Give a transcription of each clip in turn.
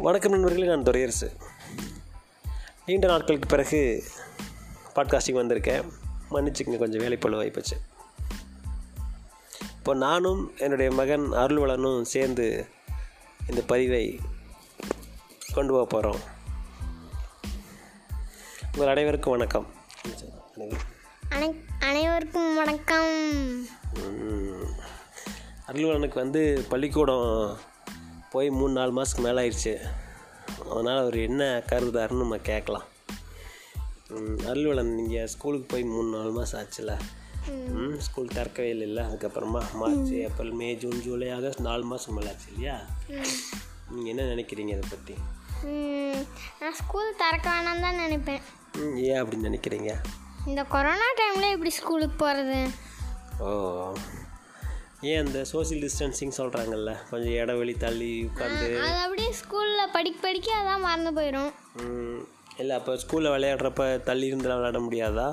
வணக்கம் நண்பர்களே நான் துரையரசு. நீண்ட நாட்களுக்கு பிறகு பாட்காஸ்டிங் வந்திருக்கேன். மன்னிச்சுக்கங்க கொஞ்சம் வேலைப்பழுவ ஆகிப்போச்சு இப்போ நானும் என்னுடைய மகன் அருள்வளனும் சேர்ந்து இந்த பதிவை கொண்டு போக போகிறோம் உங்கள் அனைவருக்கும் வணக்கம். அனை அனைவருக்கும் வணக்கம். அருள்வளனுக்கு வந்து பள்ளிக்கூடம் போய் மூணு நாலு மாதத்துக்கு மேலே ஆயிடுச்சு அதனால் அவர் என்ன கருதுதாருன்னு நம்ம கேட்கலாம். அருள்வளன் நீங்கள் ஸ்கூலுக்கு போய் மூணு நாலு மாதம் ஆச்சுல? ம் ஸ்கூல் திறக்கவே இல்லைல்ல? அதுக்கப்புறமா March April May June July August நாலு மாதம் மேலே ஆச்சு இல்லையா? நீங்கள் என்ன நினைக்கிறீங்க இதை பற்றி நான் ஸ்கூல் திறக்க வேணாம் தான் நினைப்பேன். ஏன் அப்படின்னு நினைக்கிறீங்க? இந்த கொரோனா டைமில் எப்படி ஸ்கூலுக்கு போகிறது ஓ ஏன் அந்த சோஷியல் டிஸ்டன்சிங் சொல்கிறாங்கல்ல கொஞ்சம் இடைவெளி தள்ளி உட்காந்து அது அப்படியே ஸ்கூலில் படிக்க படிக்க அதான் மறந்து போயிடும் இல்லை அப்போ ஸ்கூலில் விளையாடுறப்ப தள்ளி இருந்து விளையாட முடியாதா?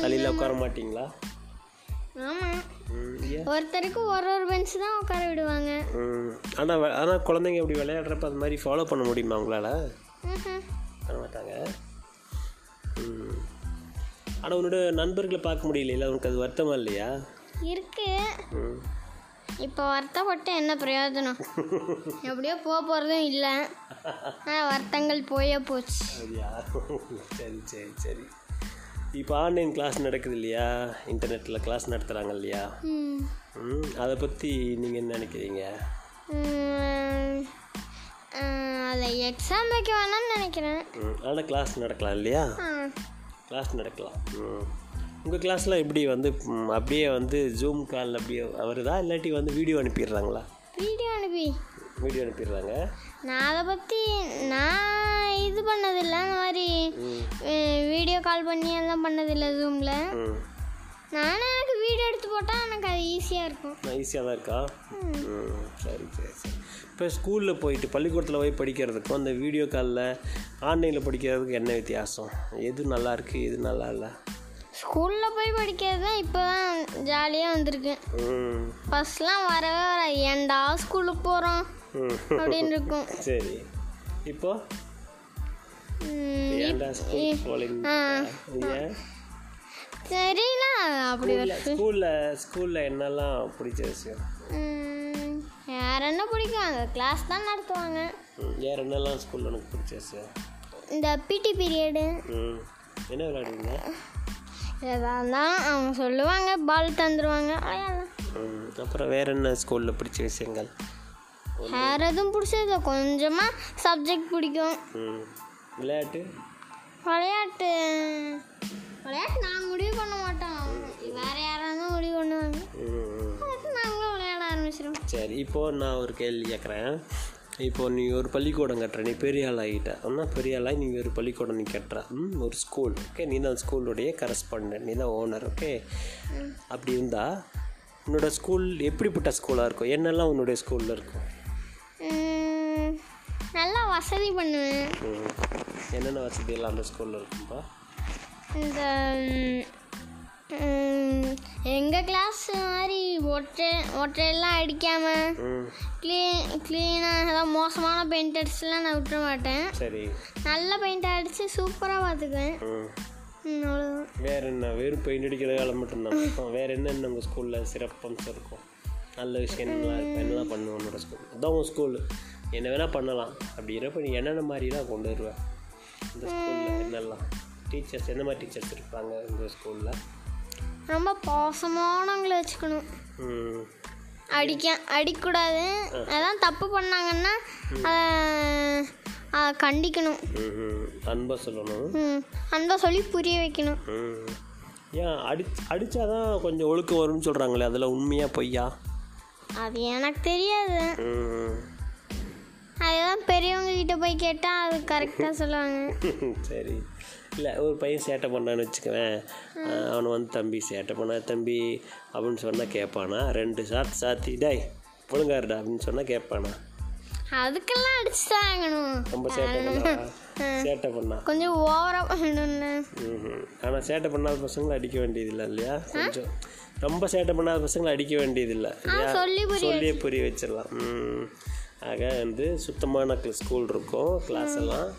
தள்ளியில் உட்கார மாட்டிங்களா? ஆமாம் ஒருத்தருக்கு ஒரு ஒரு பெஞ்ச் தான் உட்கார விடுவாங்க. ஆனால் ஆனால் குழந்தைங்க இப்படி விளையாடுறப்ப அது மாதிரி ஃபாலோ பண்ண முடியுமா உங்களால். பண்ண மாட்டாங்க. ஆனால் உன்னோட நண்பர்களை பார்க்க முடியல உனக்கு அது வருத்தமா இல்லையா? இருக்கு. ம். இப்போ வருத்தப்பட்டு என்ன பிரயோஜனம்? எப்படியோ போக போகிறதும் இல்லை. ஆனால் வருத்தங்கள் போயே போச்சு. சரி சரி சரி. இப்போ ஆன்லைன் கிளாஸ் நடக்குது இல்லையா? இன்டர்நெட்டில் கிளாஸ் நடத்துகிறாங்க இல்லையா? அதை பற்றி நீங்கள் என்ன நினைக்கிறீங்க? அதில் எக்ஸாம் வைக்க வேணாம்னு நினைக்கிறேன். ம் ஆனால் கிளாஸ் நடக்கலாம் இல்லையா? ஆ. கிளாஸ் நடக்கலாம். ம். உங்கள் கிளாஸில் எப்படி வந்து அப்படியே வந்து ஜூம் கால் அப்படியே வருதா? இல்லாட்டி வந்து வீடியோ அனுப்பிடுறாங்களா? வீடியோ அனுப்பி. வீடியோ அனுப்பிடுறாங்க. நான் அதை பற்றி நான் இது பண்ணதில்லை. அந்த மாதிரி வீடியோ கால் பண்ணி எல்லாம் பண்ணதில்லை ஜூமில் நானும் எனக்கு வீடியோ எடுத்து போட்டால் எனக்கு அது ஈஸியாக இருக்கும். ஈஸியாக தான் இருக்கா? சரி சரி சரி. இப்போ ஸ்கூலில் போயிட்டு பள்ளிக்கூடத்தில் போய் படிக்கிறதுக்கும் அந்த வீடியோ காலில் ஆன்லைனில் படிக்கிறதுக்கு என்ன வித்தியாசம்? எது நல்லா இருக்குது எது நல்லா இல்லை? ஸ்கூலில் போய் படிக்கிறது தான் இப்போ தான் ஜாலியாக வந்திருக்கு. ம். ஃபஸ்ட்லாம் வரவே வர ஏன்டா ஸ்கூலுக்கு போகிறோம் அப்படின்னு இருக்கும். சரி. இப்போ? தெரியல அப்படி ஸ்கூலில் ஸ்கூலில் என்னெல்லாம் பிடிச்ச விஷயம்? வேற என்ன பிடிக்கும்? அந்த கிளாஸ் தான் நடத்துவாங்க. வேற என்னெல்லாம் ஸ்கூலில் பிடிச்ச விஷயம்? இந்த பிடி பீரியடு என்ன விளையாடுவீங்க? எதாக இருந்தாலும் அவங்க சொல்லுவாங்க பால் தந்துடுவாங்க விளையாடலாம் அப்புறம் வேற என்ன ஸ்கூலில் பிடிச்ச விஷயங்கள்? வேற எதுவும் பிடிச்சது கொஞ்சமாக சப்ஜெக்ட் பிடிக்கும். விளையாட்டு? விளையாட்டு. விளையாட்டு நாங்கள் முடிவு பண்ண மாட்டோம். வேற யாராவது முடிவு பண்ணுவாங்க. நாங்களும் விளையாட ஆரம்பிச்சிடும் சரி இப்போது நான் ஒரு கேள்வி கேட்குறேன் இப்போ நீ ஒரு பள்ளிக்கூடம் கட்டுற நீ பெரிய ஆள் ஆகிட்ட ஆனால் பெரிய ஆளாகி நீ ஒரு பள்ளிக்கூடம் நீ கட்டுற. ஒரு ஸ்கூல் ஓகே நீ தான் ஸ்கூலுடைய கரஸ்பாண்டன்ட் நீ தான் ஓனர் ஓகே அப்படி இருந்தால் உன்னோட ஸ்கூல் எப்படிப்பட்ட ஸ்கூலாக இருக்கும்? என்னெல்லாம் உன்னுடைய ஸ்கூலில் இருக்கும்? நல்லா வசதி பண்ணுவேன். என்னென்ன வசதியெல்லாம் அந்த ஸ்கூலில் இருக்கும்பா? இந்த எங்கள் கிளாஸ் மாதிரி ஒற்றை ஒற்றையெல்லாம் அடிக்காமல் க்ளீன் க்ளீனாக ஏதாவது மோசமான பெயிண்ட் அடிச்சுலாம் நான் விட்டுற மாட்டேன். சரி. நல்ல பெயிண்ட் அடித்து சூப்பராக பார்த்துக்குவேன். அவ்வளோதான் வேறு என்ன? வெறும் பெயிண்ட் அடிக்கிற வேலை மட்டும்தான். வேறு என்னென்ன உங்கள் ஸ்கூலில் சிறப்பம்சம் இருக்கும்? நல்ல விஷயங்கள்லாம் இருக்கும் என்னெல்லாம் பண்ணுவோம் உன்னோட ஸ்கூல் அதான் உன் ஸ்கூலு என்ன வேணால் பண்ணலாம். அப்படி இருப்ப நீ என்னென்ன மாதிரிலாம் கொண்டு வருவேன் இந்த ஸ்கூலில் என்னெல்லாம்? டீச்சர்ஸ் என்ன மாதிரி டீச்சர்ஸ் இருப்பாங்க உங்கள் ஸ்கூலில் ரொம்ப பாசமானவங்களை வச்சுக்கணும். ம். அடிக்க அடிக்கக்கூடாது. அதான் தப்பு பண்ணாங்கன்னா கண்டிக்கணும். ம் அன்பாக சொல்லணும். அன்பா சொல்லி புரிய வைக்கணும். ஏன் அடி அடித்தாதான் கொஞ்சம் ஒழுக்கம் வரும்னு சொல்கிறாங்களே அதில் உண்மையாக பொய்யா? அது எனக்கு தெரியாது. அதுதான் பெரியவங்க கிட்ட போய் கேட்டால் அது கரெக்டாக சொல்லுவாங்க. சரி. இல்லை ஒரு பையன் சேட்டை பண்ணான்னு வச்சுக்குவேன். அவனை வந்து தம்பி சேட்டை பண்ணா தம்பி அப்படின்னு சொன்னால் கேட்பானா ரெண்டு சாத்து சாத்தி டேய் ஒழுங்காருடா அப்படின்னு சொன்னால் கேட்பானா அதுக்கெல்லாம் அடிச்சு தான் ஆகணும். ரொம்ப சேட்டை பண்ணா சேட்டை பண்ணா. கொஞ்சம் ஓவராக பண்ணணும்ல ஆனால் சேட்டை பண்ணாத பசங்களை அடிக்க வேண்டியதில்லை இல்லையா? கொஞ்சம். ரொம்ப சேட்டை பண்ணாத பசங்களை அடிக்க வேண்டியதில்லை சொல்லியே புரிய வச்சிடலாம். ம். ஆக வந்து சுத்தமான ஸ்கூல் இருக்கும் கிளாஸ் எல்லாம்.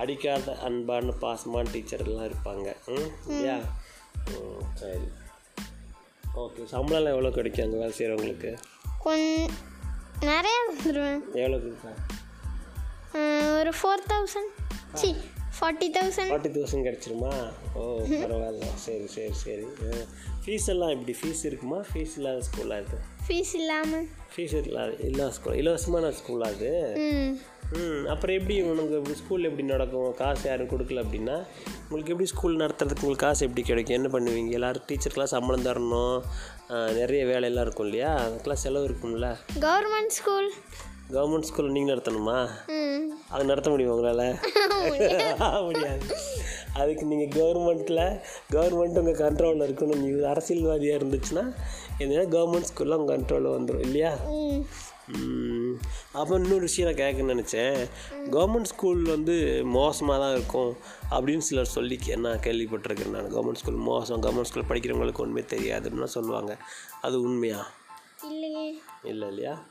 அடிக்காத அன்பான பாசமான டீச்சர் எல்லாம் இருப்பாங்க இல்லையா சரி. ஓகே சம்பளம்லாம் எவ்வளோ கிடைக்கும் அங்கே வேலை செய்கிறவங்களுக்கு? நிறையா வந்துடுவேன் எவ்வளோ கொடுப்பேன் ஒரு ஃபோர் தௌசண்ட் சி ஃபார்ட்டி தௌசண்ட் ஃபார்ட்டி தௌசண்ட் கிடச்சிருமா? ஓ பரவாயில்ல. சரி சரி சரி. ஃபீஸ் எல்லாம் எப்படி? ஃபீஸ் இருக்குமா? ஃபீஸ் இல்லாத ஸ்கூலாக இது? ஃபீஸ் இல்லாமல் ஃபீஸ் இல்லாத இல்லாத ஸ்கூல் இலவசமான ஸ்கூலாக அது? ம் அப்புறம் எப்படி உனக்கு ஸ்கூல் எப்படி நடக்கும்? காசு யாரும் கொடுக்கல அப்படின்னா உங்களுக்கு எப்படி ஸ்கூல் நடத்துறதுக்கு உங்களுக்கு காசு எப்படி கிடைக்கும்? என்ன பண்ணுவீங்க? எல்லோரும் டீச்சருக்கெலாம் சம்பளம் தரணும். நிறைய வேலையெல்லாம் இருக்கும் இல்லையா? அதுக்கெல்லாம் செலவு இருக்கும்ல? கவர்மெண்ட் ஸ்கூல் கவர்மெண்ட் ஸ்கூல் நீங்கள் நடத்தணுமா? அது நடத்த முடியுமா உங்களால்? முடியாது. அதுக்கு நீங்கள் கவர்மெண்ட்டில் கவர்மெண்ட் உங்கள் கண்ட்ரோலில் இருக்கணும். நீங்கள் அரசியல்வாதியாக இருந்துச்சுன்னா எதுனா கவர்மெண்ட் ஸ்கூலில் உங்கள் கண்ட்ரோலில் வந்துடும் இல்லையா? ம். ம், அப்போ இன்னொரு விஷயம் நான் கேட்க நினச்சேன். கவர்மெண்ட் ஸ்கூல் வந்து மோசமாக தான் இருக்கும் அப்படின்னு சிலர் சொல்லி கே- நான் கேள்விப்பட்டிருக்கேன் நான். கவர்மெண்ட் ஸ்கூல் மோசம். கவர்மெண்ட் ஸ்கூல் படிக்கிறவங்களுக்கு ஒன்றுமே தெரியாதுன்னு சொல்லுவாங்க. அது உண்மையா? இல்லையே. இல்லை இல்லையா.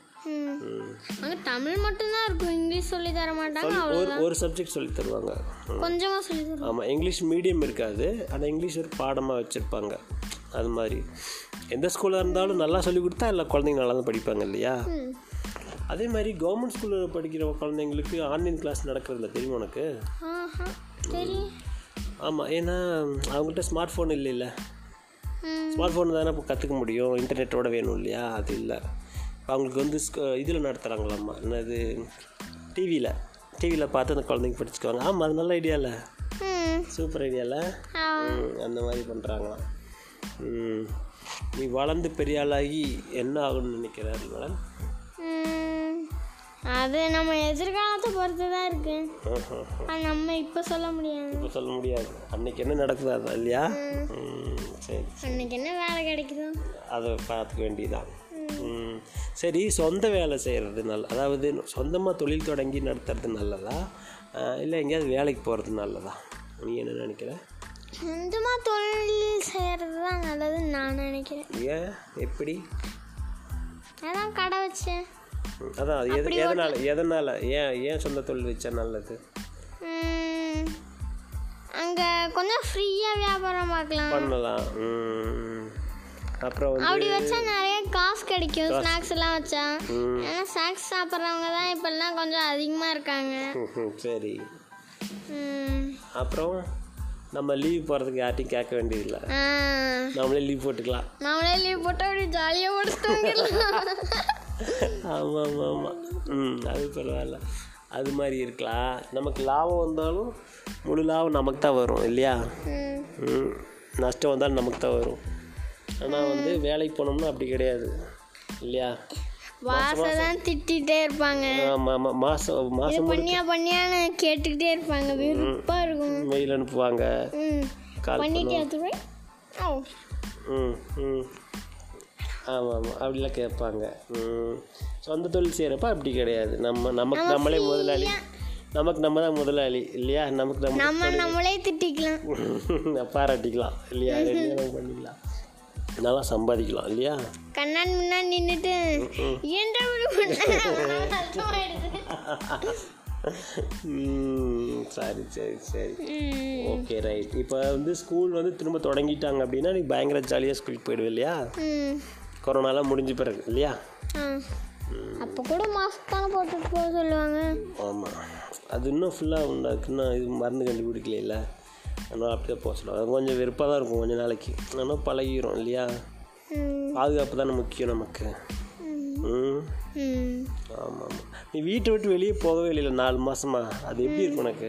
அங்கே தமிழ் மட்டும்தான் இருக்கும். இங்கிலீஷ் சொல்லி தர மாட்டாங்க ஒரு ஒரு சப்ஜெக்ட் சொல்லி தருவாங்க. ம். கொஞ்சமாக சொல்லி தருவாங்க. ஆமாம் இங்கிலீஷ் மீடியம் இருக்காது. ஆனால் இங்கிலீஷ் ஒரு பாடமாக வச்சுருப்பாங்க. அது மாதிரி. எந்த ஸ்கூலாக இருந்தாலும் நல்லா சொல்லி கொடுத்தா எல்லா குழந்தைங்க நல்லா தான் படிப்பாங்க இல்லையா? அதே மாதிரி கவர்மெண்ட் ஸ்கூலில் படிக்கிற குழந்தைங்களுக்கு ஆன்லைன் கிளாஸ் நடக்கிறதில்ல தெரியுமா உனக்கு? ஆமாம் ஏன்னா அவங்கள்ட்ட ஸ்மார்ட் ஃபோன் இல்லை இல்லை ம். ஸ்மார்ட் ஃபோன் தானே இப்போ கற்றுக்க முடியும். இன்டர்நெட்டோட வேணும் இல்லையா? அது இல்லை. அவங்களுக்கு வந்து இதில் நடத்துகிறாங்களாம்மா என்னது? டிவியில் டிவியில் பார்த்து அந்த குழந்தைங்க படிச்சுக்குவாங்க. ஆமாம் அது நல்ல ஐடியா இல்லை ம். சூப்பர் ஐடியாவில் அந்த மாதிரி பண்ணுறாங்களாம் ம். நீ வளர்ந்து பெரிய ஆளாகி என்ன ஆகணும்னு நினைக்கிறார் மேடம் அது நம்ம எதிர்காலத்தை பொறுத்து தான் இருக்கு நம்ம இப்போ சொல்ல முடியாது. இப்போ சொல்ல முடியாது. அன்னைக்கு என்ன நடக்குது அதான் இல்லையா? சரி அன்னைக்கு என்ன வேலை கிடைக்குதோ? அதை பார்த்துக்க வேண்டியதான். சரி சொந்த வேலை செய்கிறது நல்ல அதாவது சொந்தமாக தொழில் தொடங்கி நடத்துறது நல்லதா? இல்லை எங்கேயாவது வேலைக்கு போகிறது நல்லதா? நீ என்ன நினைக்கிற? சொந்தமாக தொழில் செய்கிறது தான் நல்லதுன்னு நான் நினைக்கிறேன். ஏன்? எப்படி? அதான் கடை வச்சேன் அதான் அது எது எதனால் எதனால்? ஏன் ஏன் சொந்த தொழில் வச்சா நல்லது? அங்கே கொஞ்சம் ஃப்ரீயாக வியாபாரம் பார்க்கலாம். பண்ணலாம். அப்புறம் அப்படி வச்சா நிறைய காசு கிடைக்கும் ஸ்நாக்ஸ் எல்லாம் வச்சா. ஏன்னா ஸ்நாக்ஸ் சாப்பிட்றவங்க தான் இப்போல்லாம் கொஞ்சம் அதிகமாக இருக்காங்க. சரி. அப்புறம்? நம்ம லீவ் போகிறதுக்கு யார்ட்டையும் கேட்க வேண்டியதில்லை. நம்மளே லீவ் போட்டுக்கலாம். நாமளே லீவ் போட்டு அப்படி ஜாலியாக படுத்துவாங்கலாம் ஆமாம் ஆமாம் ஆமாம் ம் அது பரவாயில்ல. அது மாதிரி இருக்கலாம். நமக்கு லாபம் வந்தாலும் முழு லாபம் நமக்கு தான் வரும் இல்லையா? ம். நஷ்டம் வந்தாலும் நமக்கு தான் வரும். ஆனால் வந்து வேலைக்கு போனோம்னா அப்படி கிடையாது இல்லையா? வாசை தான் திட்டிகிட்டே இருப்பாங்க. ஆமாம் மாதம் மாதம் பண்ணியா பண்ணியான்னு கேட்டுக்கிட்டே இருப்பாங்க. வெறுப்பாக இருக்கும். மெயில் அனுப்புவாங்க. கால் ம் ம். ஆமாம் ஆமாம் அப்படிலாம் கேட்பாங்க. சொந்த தொழில் செய்கிறப்ப அப்படி கிடையாது. நம்ம நமக்கு நம்மளே முதலாளி. நமக்கு நம்ம தான் முதலாளி இல்லையா? நமக்கு நம்ம நம்ம நம்மளே திட்டிக்கலாம். பாராட்டிக்கலாம் இல்லையா? பண்ணிக்கலாம். நல்லா சம்பாதிக்கலாம் இல்லையா? கண்ணாடி முன்னாடி நின்றுட்டு சரி சரி சரி. Okay right. இப்போ வந்து ஸ்கூல் வந்து திரும்ப தொடங்கிட்டாங்க அப்படின்னா நீ பயங்கர ஜாலியாக ஸ்கூலுக்கு போயிடுவே இல்லையா? கொரோனாலாம் முடிஞ்ச பிறகு இல்லையா? அப்போ கூட மாஸ்க் தானே போட்டுட்டு போக சொல்லுவாங்க. ஆமாம் அது இன்னும் ஃபுல்லாக உண்டாக்கு இன்னும் இது மருந்து கண்டுபிடிக்கல அதனால் அப்படியே போக சொல்லுவாங்க கொஞ்சம் வெறுப்பாக தான் இருக்கும் கொஞ்சம் நாளைக்கு. ஆனால் பழகிரும் இல்லையா? பாதுகாப்பு தானே முக்கியம் நமக்கு. ம். ஆமாம் ஆமாம். நீ வீட்டை விட்டு வெளியே போகவே இல்லை நாலு மாதமா அது எப்படி இருக்கும் உனக்கு?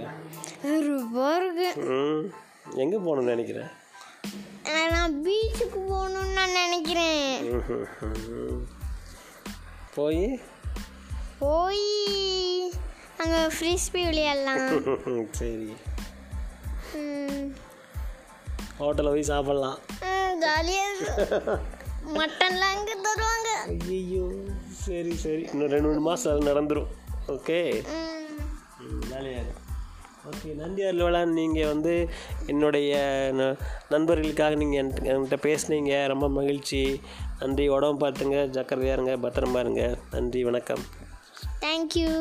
ம். எங்கே போகணும்னு நினைக்கிறேன் நான் பீச்சுக்கு போகணும்னு நான் நினைக்கிறேன். போய்? போய் அங்கே ஃப்ரீஸ்பி விளையாடலாம். சரி. ஹோட்டலில் போய் சாப்பிட்லாம். மட்டன்லாம் அங்கே தருவாங்க? ஐயோ சரி சரி. இன்னும் ரெண்டு மூணு மாதம் அது நடந்துடும் ஓகே. ஜாலியாக ஓகே நன்றி அருள்வலான் நீங்கள் வந்து என்னுடைய நண்பர்களுக்காக நீங்கள் என்கிட்ட என்கிட்ட பேசுனீங்க. ரொம்ப மகிழ்ச்சி. நன்றி உடம்பு பார்த்துங்க. ஜக்கிரதையாக இருங்க பத்திரமா இருங்க. நன்றி வணக்கம். தேங்க்யூ